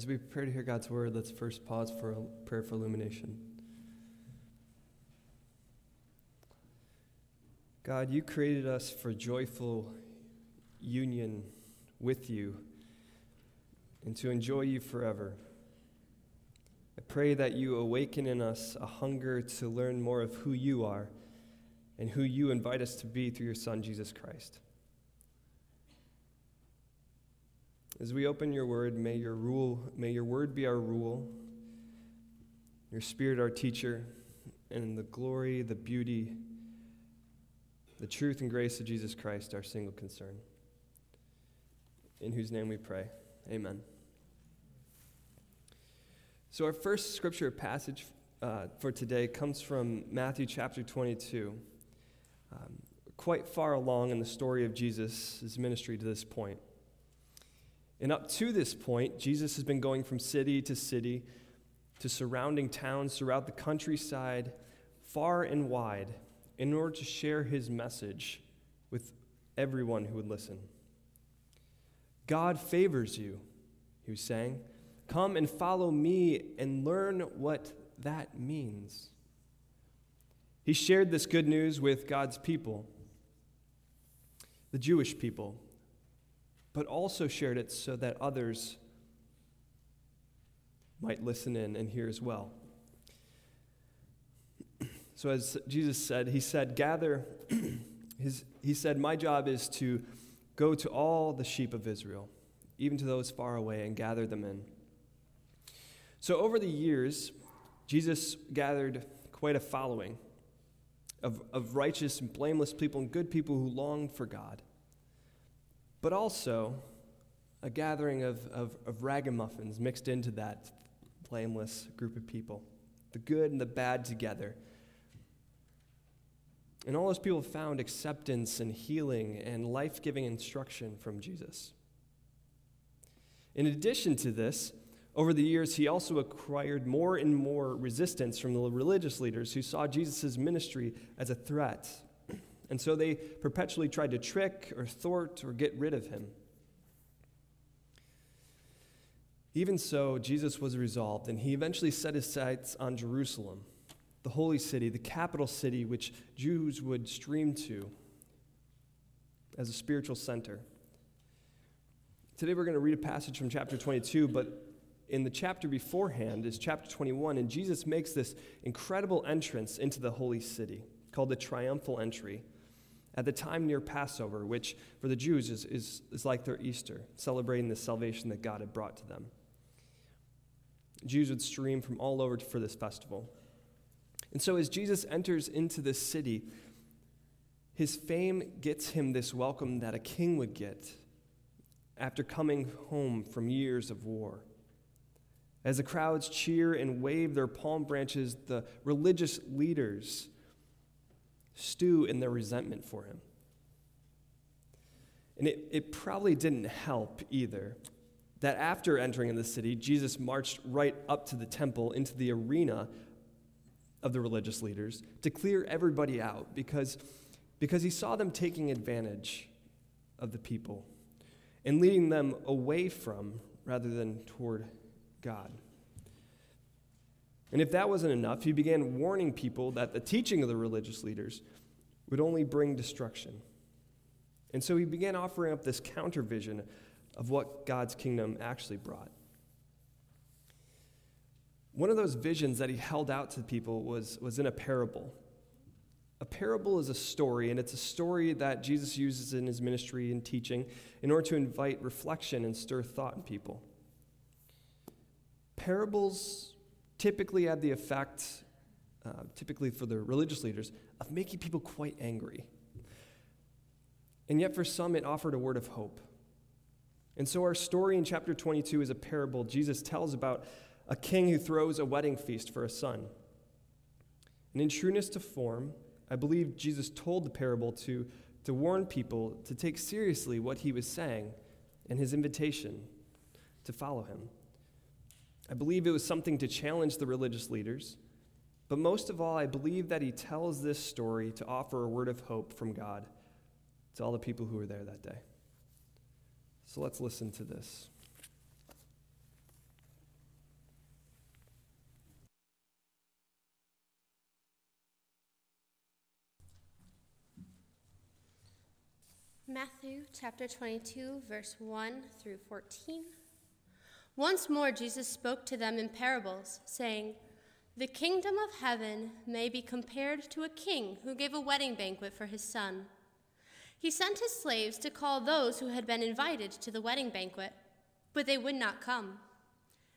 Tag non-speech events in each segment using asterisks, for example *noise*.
As we prepare to hear God's word, let's first pause for a prayer for illumination. God, you created us for joyful union with you and to enjoy you forever. I pray that you awaken in us a hunger to learn more of who you are and who you invite us to be through your Son, Jesus Christ. As we open your word, may your rule, may your word be our rule, your spirit our teacher, and the glory, the beauty, the truth and grace of Jesus Christ our single concern. In whose name we pray. Amen. So, our first scripture passage uh, for today comes from Matthew chapter 22, um, quite far along in the story of Jesus' ministry to this point. And up to this point, Jesus has been going from city to city to surrounding towns throughout the countryside, far and wide, in order to share his message with everyone who would listen. God favors you, he was saying. Come and follow me and learn what that means. He shared this good news with God's people, the Jewish people, but also shared it so that others might listen in and hear as well. So, as Jesus said, He said, Gather, *clears throat* his, He said, My job is to go to all the sheep of Israel, even to those far away, and gather them in. So, over the years, Jesus gathered quite a following of, of righteous and blameless people and good people who longed for God but also a gathering of, of, of ragamuffins mixed into that blameless group of people, the good and the bad together. And all those people found acceptance and healing and life giving instruction from Jesus. In addition to this, over the years, he also acquired more and more resistance from the religious leaders who saw Jesus' ministry as a threat and so they perpetually tried to trick or thwart or get rid of him. Even so, Jesus was resolved, and he eventually set his sights on Jerusalem, the holy city, the capital city which Jews would stream to as a spiritual center. Today we're going to read a passage from chapter 22, but in the chapter beforehand is chapter 21, and Jesus makes this incredible entrance into the holy city called the triumphal entry at the time near Passover, which for the Jews is, is, is like their Easter, celebrating the salvation that God had brought to them. Jews would stream from all over for this festival. And so as Jesus enters into this city, his fame gets him this welcome that a king would get after coming home from years of war. As the crowds cheer and wave their palm branches, the religious leaders stew in their resentment for him. And it, it probably didn't help either that after entering in the city, Jesus marched right up to the temple into the arena of the religious leaders to clear everybody out because, because he saw them taking advantage of the people and leading them away from rather than toward God. And if that wasn't enough, he began warning people that the teaching of the religious leaders would only bring destruction. And so he began offering up this counter vision of what God's kingdom actually brought. One of those visions that he held out to people was, was in a parable. A parable is a story, and it's a story that Jesus uses in his ministry and teaching in order to invite reflection and stir thought in people. Parables typically had the effect, uh, typically for the religious leaders, of making people quite angry. And yet, for some, it offered a word of hope. And so, our story in chapter 22 is a parable Jesus tells about a king who throws a wedding feast for a son. And in trueness to form, I believe Jesus told the parable to, to warn people to take seriously what he was saying and his invitation to follow him. I believe it was something to challenge the religious leaders. But most of all, I believe that he tells this story to offer a word of hope from God to all the people who were there that day. So let's listen to this. Matthew chapter 22, verse 1 through 14. Once more, Jesus spoke to them in parables, saying, The kingdom of heaven may be compared to a king who gave a wedding banquet for his son. He sent his slaves to call those who had been invited to the wedding banquet, but they would not come.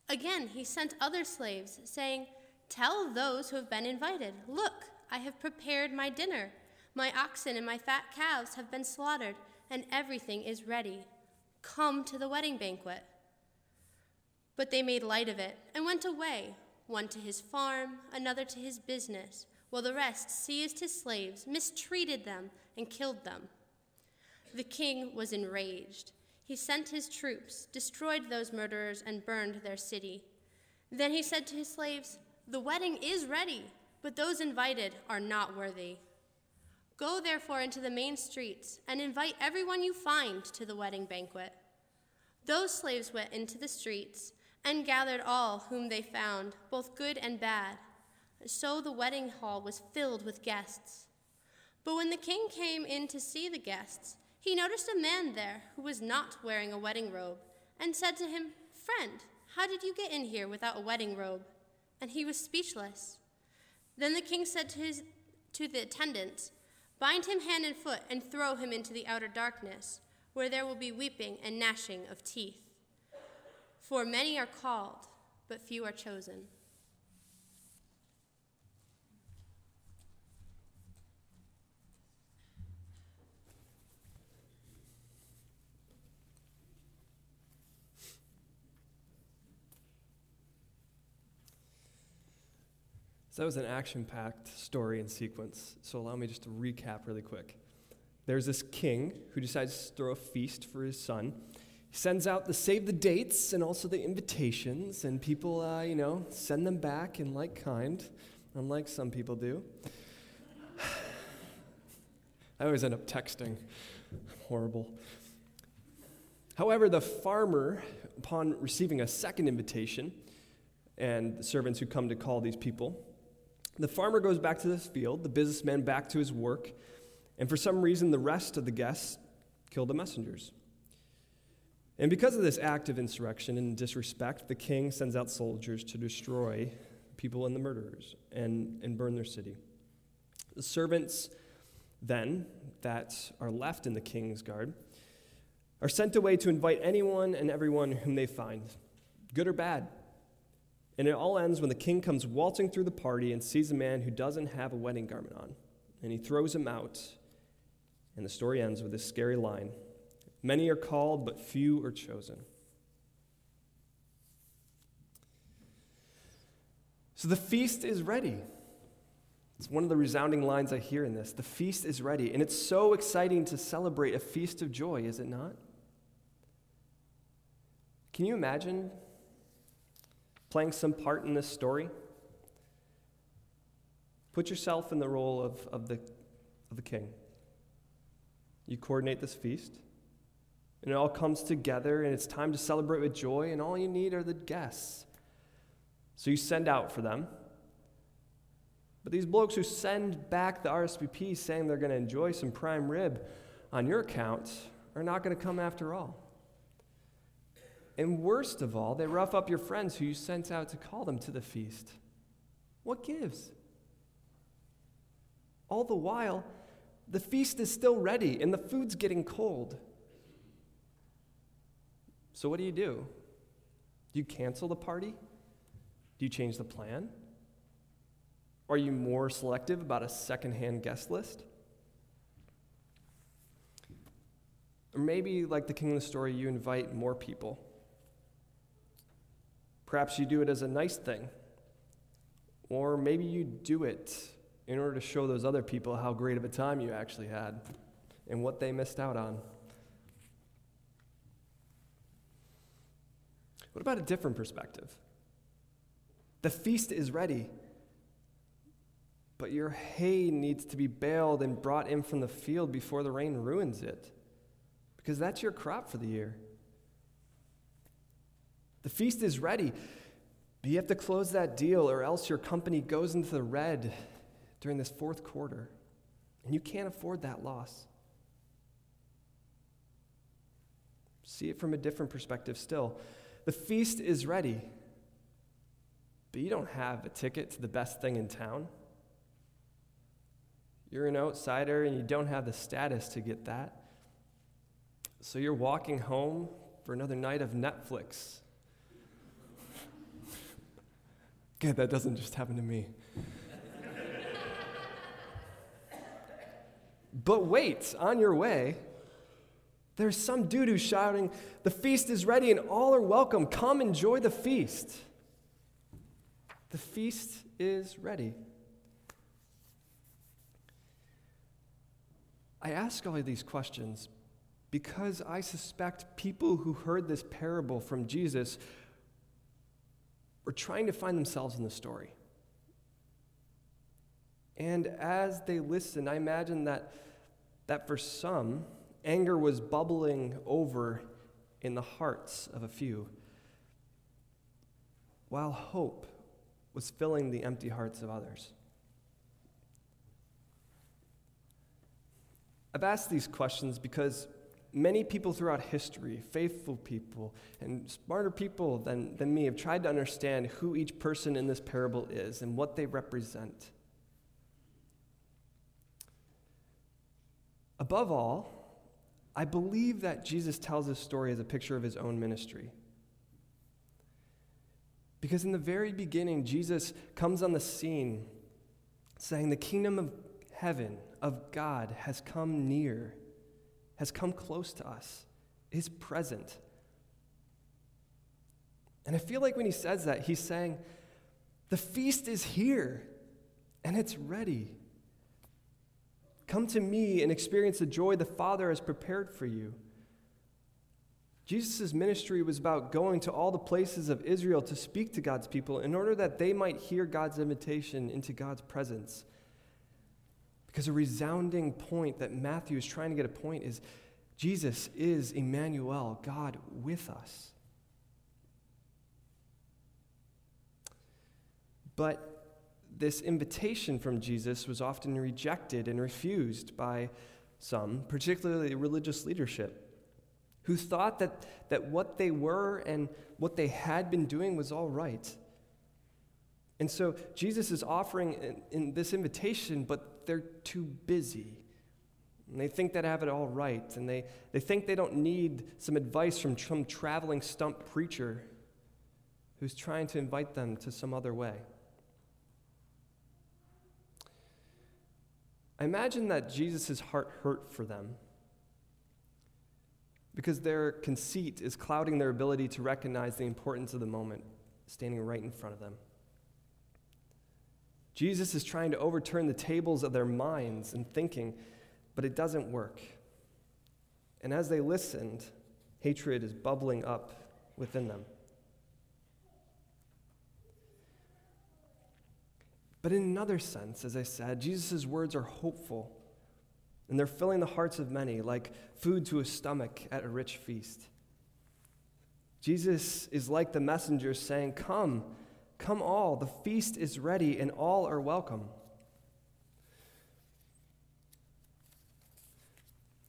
Again, he sent other slaves, saying, Tell those who have been invited, Look, I have prepared my dinner. My oxen and my fat calves have been slaughtered, and everything is ready. Come to the wedding banquet. But they made light of it and went away, one to his farm, another to his business, while the rest seized his slaves, mistreated them, and killed them. The king was enraged. He sent his troops, destroyed those murderers, and burned their city. Then he said to his slaves, The wedding is ready, but those invited are not worthy. Go therefore into the main streets and invite everyone you find to the wedding banquet. Those slaves went into the streets and gathered all whom they found, both good and bad. So the wedding hall was filled with guests. But when the king came in to see the guests, he noticed a man there who was not wearing a wedding robe, and said to him, Friend, how did you get in here without a wedding robe? And he was speechless. Then the king said to, his, to the attendants, Bind him hand and foot and throw him into the outer darkness, where there will be weeping and gnashing of teeth. For many are called, but few are chosen. So that was an action packed story and sequence. So allow me just to recap really quick. There's this king who decides to throw a feast for his son. Sends out the save the dates and also the invitations, and people, uh, you know, send them back in like kind, unlike some people do. *sighs* I always end up texting. Horrible. However, the farmer, upon receiving a second invitation, and the servants who come to call these people, the farmer goes back to his field, the businessman back to his work, and for some reason, the rest of the guests kill the messengers. And because of this act of insurrection and disrespect, the king sends out soldiers to destroy the people and the murderers and, and burn their city. The servants, then, that are left in the king's guard, are sent away to invite anyone and everyone whom they find, good or bad. And it all ends when the king comes waltzing through the party and sees a man who doesn't have a wedding garment on. And he throws him out. And the story ends with this scary line Many are called, but few are chosen. So the feast is ready. It's one of the resounding lines I hear in this. The feast is ready. And it's so exciting to celebrate a feast of joy, is it not? Can you imagine playing some part in this story? Put yourself in the role of, of, the, of the king. You coordinate this feast, and it all comes together, and it's time to celebrate with joy, and all you need are the guests. So you send out for them. But these blokes who send back the RSVP saying they're going to enjoy some prime rib on your account are not going to come after all. And worst of all, they rough up your friends who you sent out to call them to the feast. What gives? All the while, the feast is still ready and the food's getting cold. So, what do you do? Do you cancel the party? Do you change the plan? Are you more selective about a secondhand guest list? Or maybe, like the king of the story, you invite more people Perhaps you do it as a nice thing. Or maybe you do it in order to show those other people how great of a time you actually had and what they missed out on. What about a different perspective? The feast is ready, but your hay needs to be baled and brought in from the field before the rain ruins it, because that's your crop for the year. The feast is ready, but you have to close that deal, or else your company goes into the red during this fourth quarter, and you can't afford that loss. See it from a different perspective still. The feast is ready, but you don't have a ticket to the best thing in town. You're an outsider and you don't have the status to get that. So you're walking home for another night of Netflix. *laughs* Good, that doesn't just happen to me. *laughs* but wait, on your way, there's some dude who's shouting, The feast is ready and all are welcome. Come enjoy the feast. The feast is ready. I ask all of these questions because I suspect people who heard this parable from Jesus were trying to find themselves in the story. And as they listened, I imagine that, that for some, anger was bubbling over in the hearts of a few, while hope was filling the empty hearts of others. I've asked these questions because many people throughout history, faithful people, and smarter people than, than me, have tried to understand who each person in this parable is and what they represent. Above all, I believe that Jesus tells this story as a picture of his own ministry. Because in the very beginning, Jesus comes on the scene saying, The kingdom of heaven of God has come near, has come close to us, is present. And I feel like when he says that, he's saying, The feast is here and it's ready. Come to me and experience the joy the Father has prepared for you. Jesus' ministry was about going to all the places of Israel to speak to God's people in order that they might hear God's invitation into God's presence because a resounding point that Matthew is trying to get a point is Jesus is Emmanuel, God with us. But this invitation from Jesus was often rejected and refused by some, particularly religious leadership, who thought that, that what they were and what they had been doing was all right. And so Jesus is offering in, in this invitation, but they're too busy. And they think they have it all right. And they, they think they don't need some advice from some traveling stump preacher who's trying to invite them to some other way. I imagine that Jesus' heart hurt for them because their conceit is clouding their ability to recognize the importance of the moment standing right in front of them. Jesus is trying to overturn the tables of their minds and thinking, but it doesn't work. And as they listened, hatred is bubbling up within them. But in another sense, as I said, Jesus' words are hopeful, and they're filling the hearts of many like food to a stomach at a rich feast. Jesus is like the messengers saying, Come Come all, the feast is ready, and all are welcome.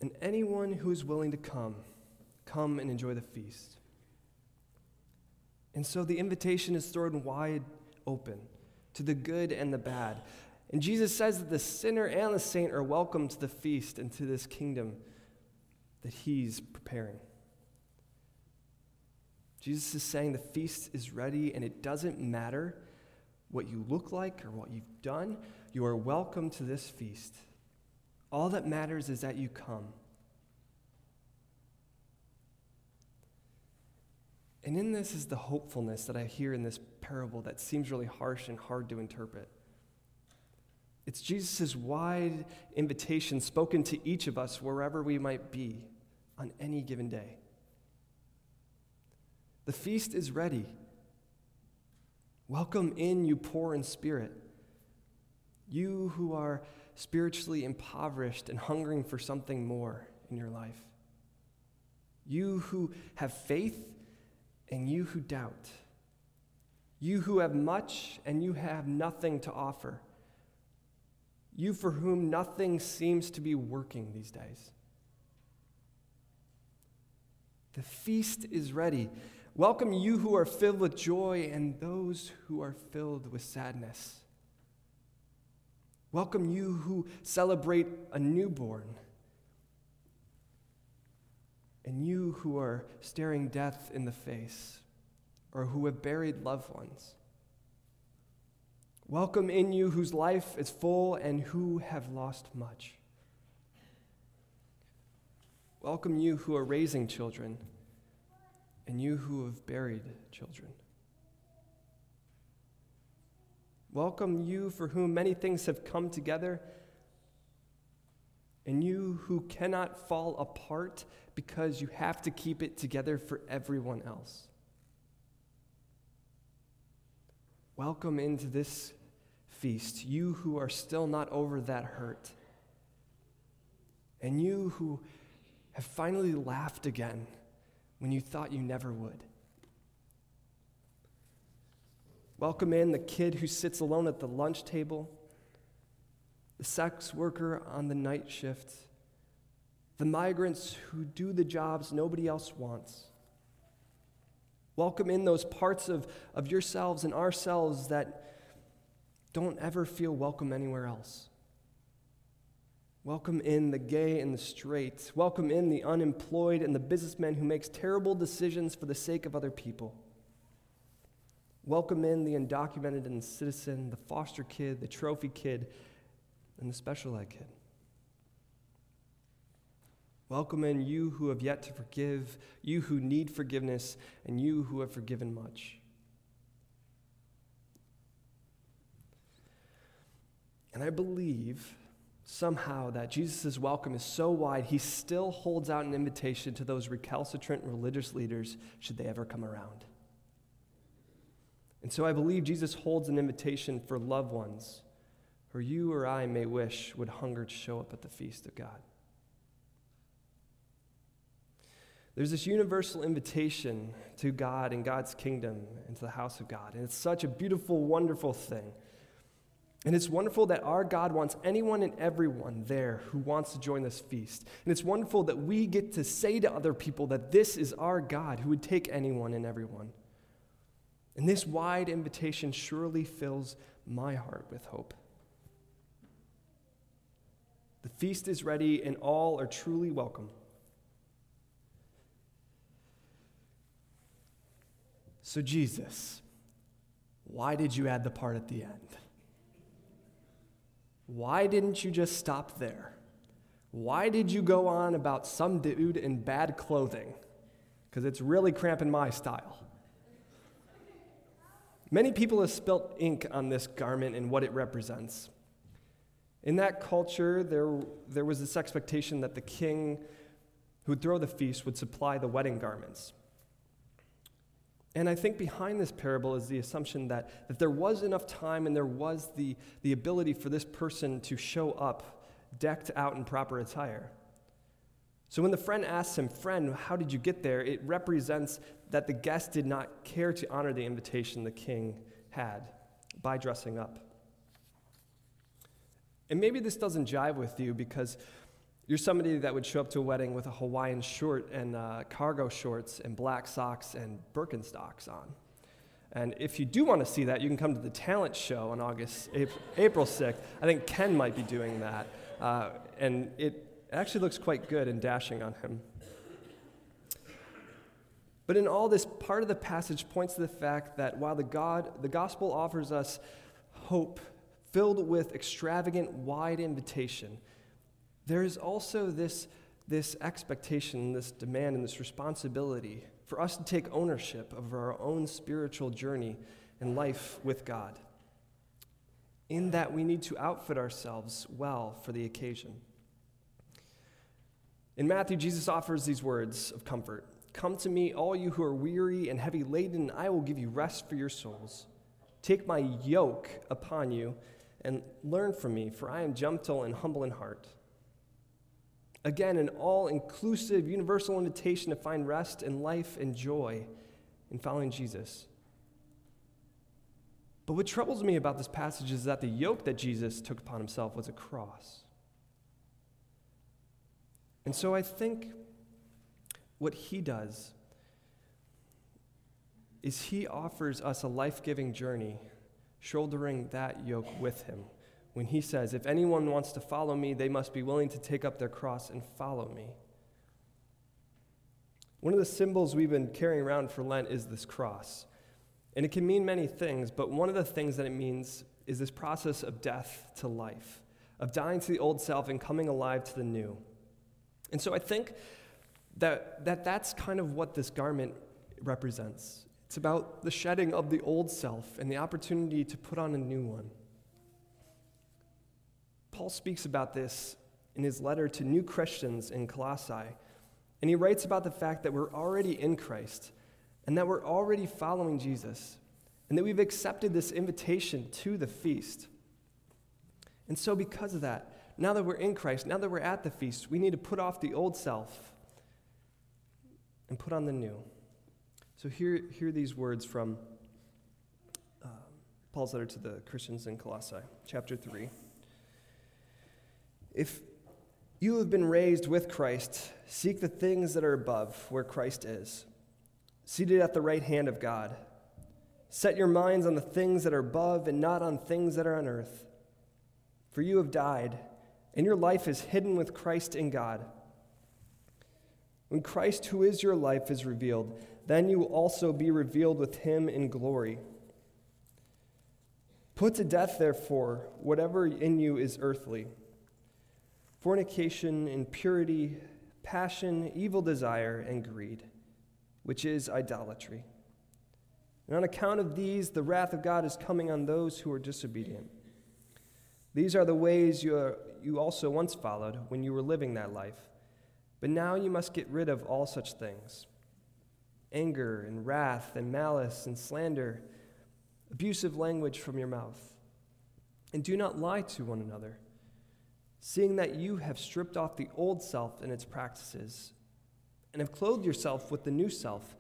And anyone who is willing to come, come and enjoy the feast. And so the invitation is thrown wide open to the good and the bad. And Jesus says that the sinner and the saint are welcome to the feast and to this kingdom that he's preparing. Jesus is saying the feast is ready, and it doesn't matter what you look like or what you've done. You are welcome to this feast. All that matters is that you come. And in this is the hopefulness that I hear in this parable that seems really harsh and hard to interpret. It's Jesus' wide invitation spoken to each of us wherever we might be on any given day. The feast is ready. Welcome in, you poor in spirit. You who are spiritually impoverished and hungering for something more in your life. You who have faith and you who doubt. You who have much and you have nothing to offer. You for whom nothing seems to be working these days. The feast is ready. Welcome you who are filled with joy and those who are filled with sadness. Welcome you who celebrate a newborn and you who are staring death in the face or who have buried loved ones. Welcome in you whose life is full and who have lost much. Welcome you who are raising children and you who have buried children. Welcome you for whom many things have come together and you who cannot fall apart because you have to keep it together for everyone else. Welcome into this feast, you who are still not over that hurt, and you who have finally laughed again when you thought you never would. Welcome in the kid who sits alone at the lunch table, the sex worker on the night shift, the migrants who do the jobs nobody else wants Welcome in those parts of, of yourselves and ourselves that don't ever feel welcome anywhere else. Welcome in the gay and the straight. Welcome in the unemployed and the businessman who makes terrible decisions for the sake of other people. Welcome in the undocumented and the citizen, the foster kid, the trophy kid, and the special ed kid. Welcome in you who have yet to forgive, you who need forgiveness, and you who have forgiven much. And I believe somehow that Jesus' welcome is so wide, he still holds out an invitation to those recalcitrant religious leaders should they ever come around. And so I believe Jesus holds an invitation for loved ones who you or I may wish would hunger to show up at the feast of God. There's this universal invitation to God and God's kingdom and to the house of God. And it's such a beautiful, wonderful thing. And it's wonderful that our God wants anyone and everyone there who wants to join this feast. And it's wonderful that we get to say to other people that this is our God who would take anyone and everyone. And this wide invitation surely fills my heart with hope. The feast is ready, and all are truly welcome. So, Jesus, why did you add the part at the end? Why didn't you just stop there? Why did you go on about some dude in bad clothing? Because it's really cramping my style. Many people have spilt ink on this garment and what it represents. In that culture, there, there was this expectation that the king who would throw the feast would supply the wedding garments. And I think behind this parable is the assumption that if there was enough time and there was the, the ability for this person to show up decked out in proper attire. So when the friend asks him, Friend, how did you get there? it represents that the guest did not care to honor the invitation the king had by dressing up. And maybe this doesn't jive with you because you're somebody that would show up to a wedding with a Hawaiian shirt and uh, cargo shorts and black socks and Birkenstocks on. And if you do want to see that, you can come to the talent show on August, April 6th. I think Ken might be doing that. Uh, and it actually looks quite good and dashing on him. But in all this, part of the passage points to the fact that while the, God, the gospel offers us hope filled with extravagant, wide invitation, there is also this, this expectation, this demand, and this responsibility for us to take ownership of our own spiritual journey and life with God. In that, we need to outfit ourselves well for the occasion. In Matthew, Jesus offers these words of comfort Come to me, all you who are weary and heavy laden, and I will give you rest for your souls. Take my yoke upon you and learn from me, for I am gentle and humble in heart Again, an all inclusive, universal invitation to find rest and life and joy in following Jesus. But what troubles me about this passage is that the yoke that Jesus took upon himself was a cross. And so I think what he does is he offers us a life giving journey, shouldering that yoke with him. When he says, If anyone wants to follow me, they must be willing to take up their cross and follow me. One of the symbols we've been carrying around for Lent is this cross. And it can mean many things, but one of the things that it means is this process of death to life, of dying to the old self and coming alive to the new. And so I think that, that that's kind of what this garment represents. It's about the shedding of the old self and the opportunity to put on a new one. Paul speaks about this in his letter to new Christians in Colossae and he writes about the fact that we're already in Christ and that we're already following Jesus and that we've accepted this invitation to the feast. And so, because of that, now that we're in Christ, now that we're at the feast, we need to put off the old self and put on the new. So, hear, hear these words from uh, Paul's letter to the Christians in Colossae, chapter 3. If you have been raised with Christ. Seek the things that are above, where Christ is, seated at the right hand of God. Set your minds on the things that are above and not on things that are on earth. For you have died, and your life is hidden with Christ in God. When Christ, who is your life, is revealed, then you will also be revealed with him in glory. Put to death, therefore, whatever in you is earthly fornication, impurity, passion, evil desire, and greed, which is idolatry. And on account of these, the wrath of God is coming on those who are disobedient. These are the ways you, are, you also once followed when you were living that life. But now you must get rid of all such things anger and wrath and malice and slander, abusive language from your mouth. And do not lie to one another seeing that you have stripped off the old self and its practices, and have clothed yourself with the new self,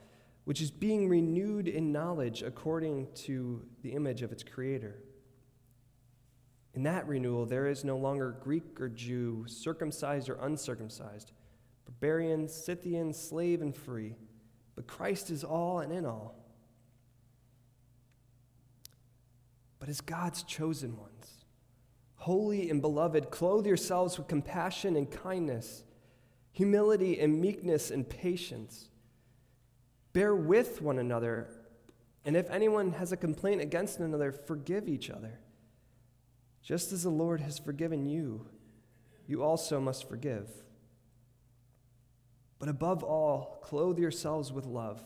which is being renewed in knowledge according to the image of its creator. In that renewal, there is no longer Greek or Jew, circumcised or uncircumcised, barbarian, Scythian, slave, and free, but Christ is all and in all. But as God's chosen ones, Holy and beloved, clothe yourselves with compassion and kindness, humility and meekness and patience. Bear with one another, and if anyone has a complaint against another, forgive each other. Just as the Lord has forgiven you, you also must forgive. But above all, clothe yourselves with love,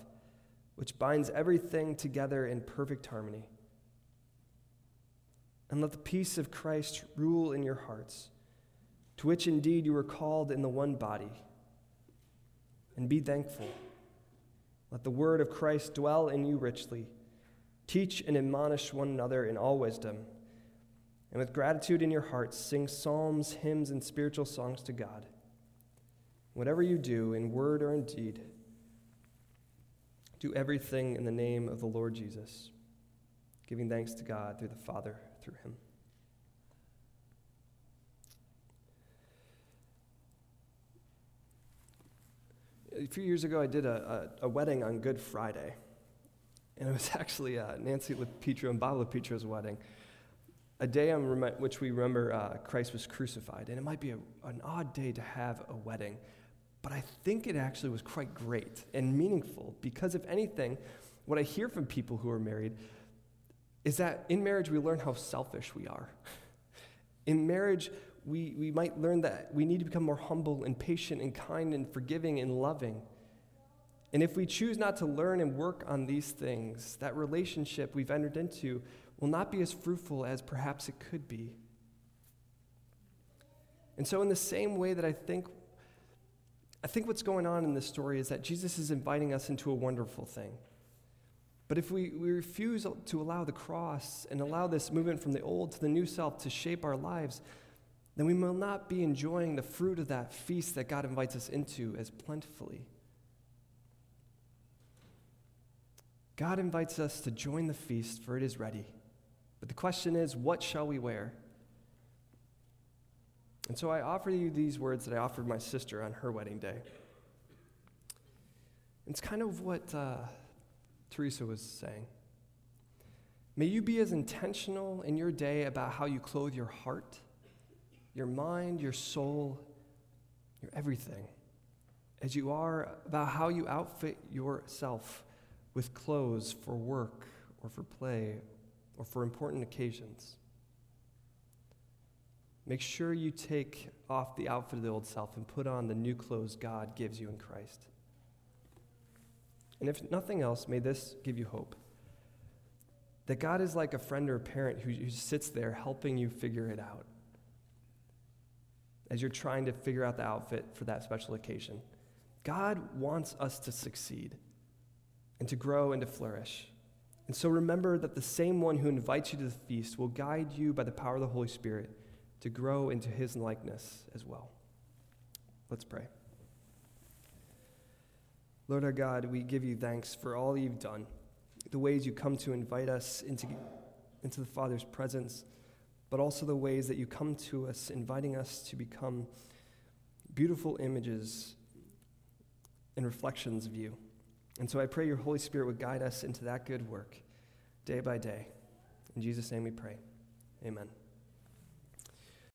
which binds everything together in perfect harmony. And let the peace of Christ rule in your hearts, to which indeed you were called in the one body. And be thankful. Let the word of Christ dwell in you richly. Teach and admonish one another in all wisdom. And with gratitude in your hearts, sing psalms, hymns, and spiritual songs to God. Whatever you do, in word or in deed, do everything in the name of the Lord Jesus, giving thanks to God through the Father through him. A few years ago, I did a, a, a wedding on Good Friday. And it was *laughs* actually uh, Nancy LaPietro and Bob LaPietro's wedding. A day on rem- which we remember uh, Christ was crucified. And it might be a, an odd day to have a wedding, but I think it actually was quite great and meaningful because, if anything, what I hear from people who are married is that in marriage we learn how selfish we are. In marriage, we, we might learn that we need to become more humble and patient and kind and forgiving and loving. And if we choose not to learn and work on these things, that relationship we've entered into will not be as fruitful as perhaps it could be. And so, in the same way that I think, I think what's going on in this story is that Jesus is inviting us into a wonderful thing. But if we, we refuse to allow the cross and allow this movement from the old to the new self to shape our lives, then we will not be enjoying the fruit of that feast that God invites us into as plentifully. God invites us to join the feast, for it is ready. But the question is, what shall we wear? And so I offer you these words that I offered my sister on her wedding day. It's kind of what uh, Teresa was saying. May you be as intentional in your day about how you clothe your heart, your mind, your soul, your everything, as you are about how you outfit yourself with clothes for work or for play or for important occasions. Make sure you take off the outfit of the old self and put on the new clothes God gives you in Christ. And if nothing else, may this give you hope that God is like a friend or a parent who, who sits there helping you figure it out as you're trying to figure out the outfit for that special occasion. God wants us to succeed and to grow and to flourish. And so remember that the same one who invites you to the feast will guide you by the power of the Holy Spirit to grow into his likeness as well. Let's pray. Lord our God, we give you thanks for all you've done, the ways you come to invite us into, into the Father's presence, but also the ways that you come to us, inviting us to become beautiful images and reflections of you. And so I pray your Holy Spirit would guide us into that good work day by day. In Jesus' name we pray. Amen.